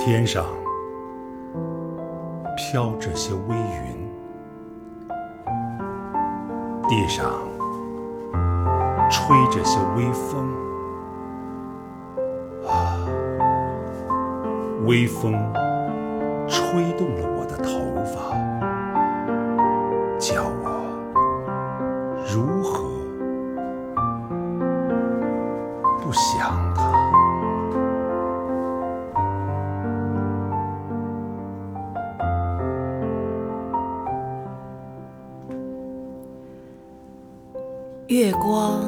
天上飘着些微云，地上吹着些微风。微风吹动了我的头发，叫我如何不想他？月光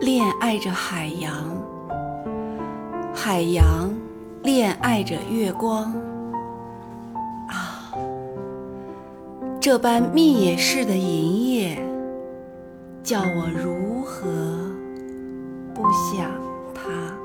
恋爱着海洋，海洋恋爱着月光。啊，这般密野似的银叶，叫我如何不想它？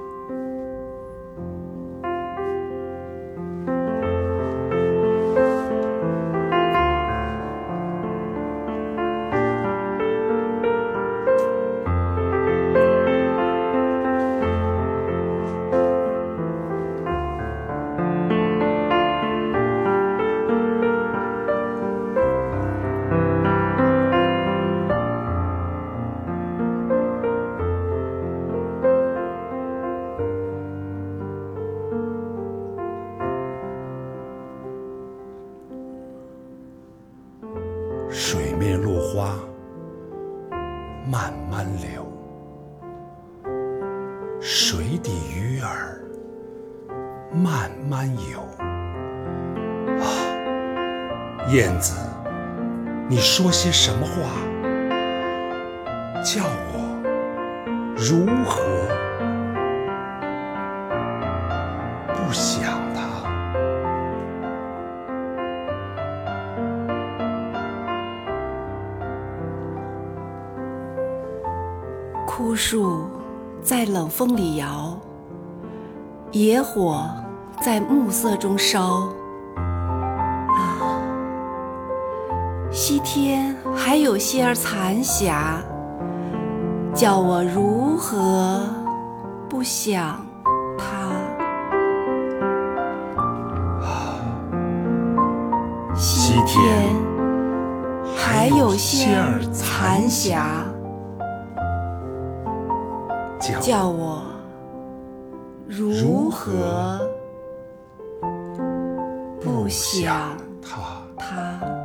面落花慢慢流，水底鱼儿慢慢游。啊，燕子，你说些什么话，叫我如何不想枯树在冷风里摇，野火在暮色中烧。啊，西天还有些儿残霞，叫我如何不想它？西天还有些儿残霞。叫叫我如何不想他？他？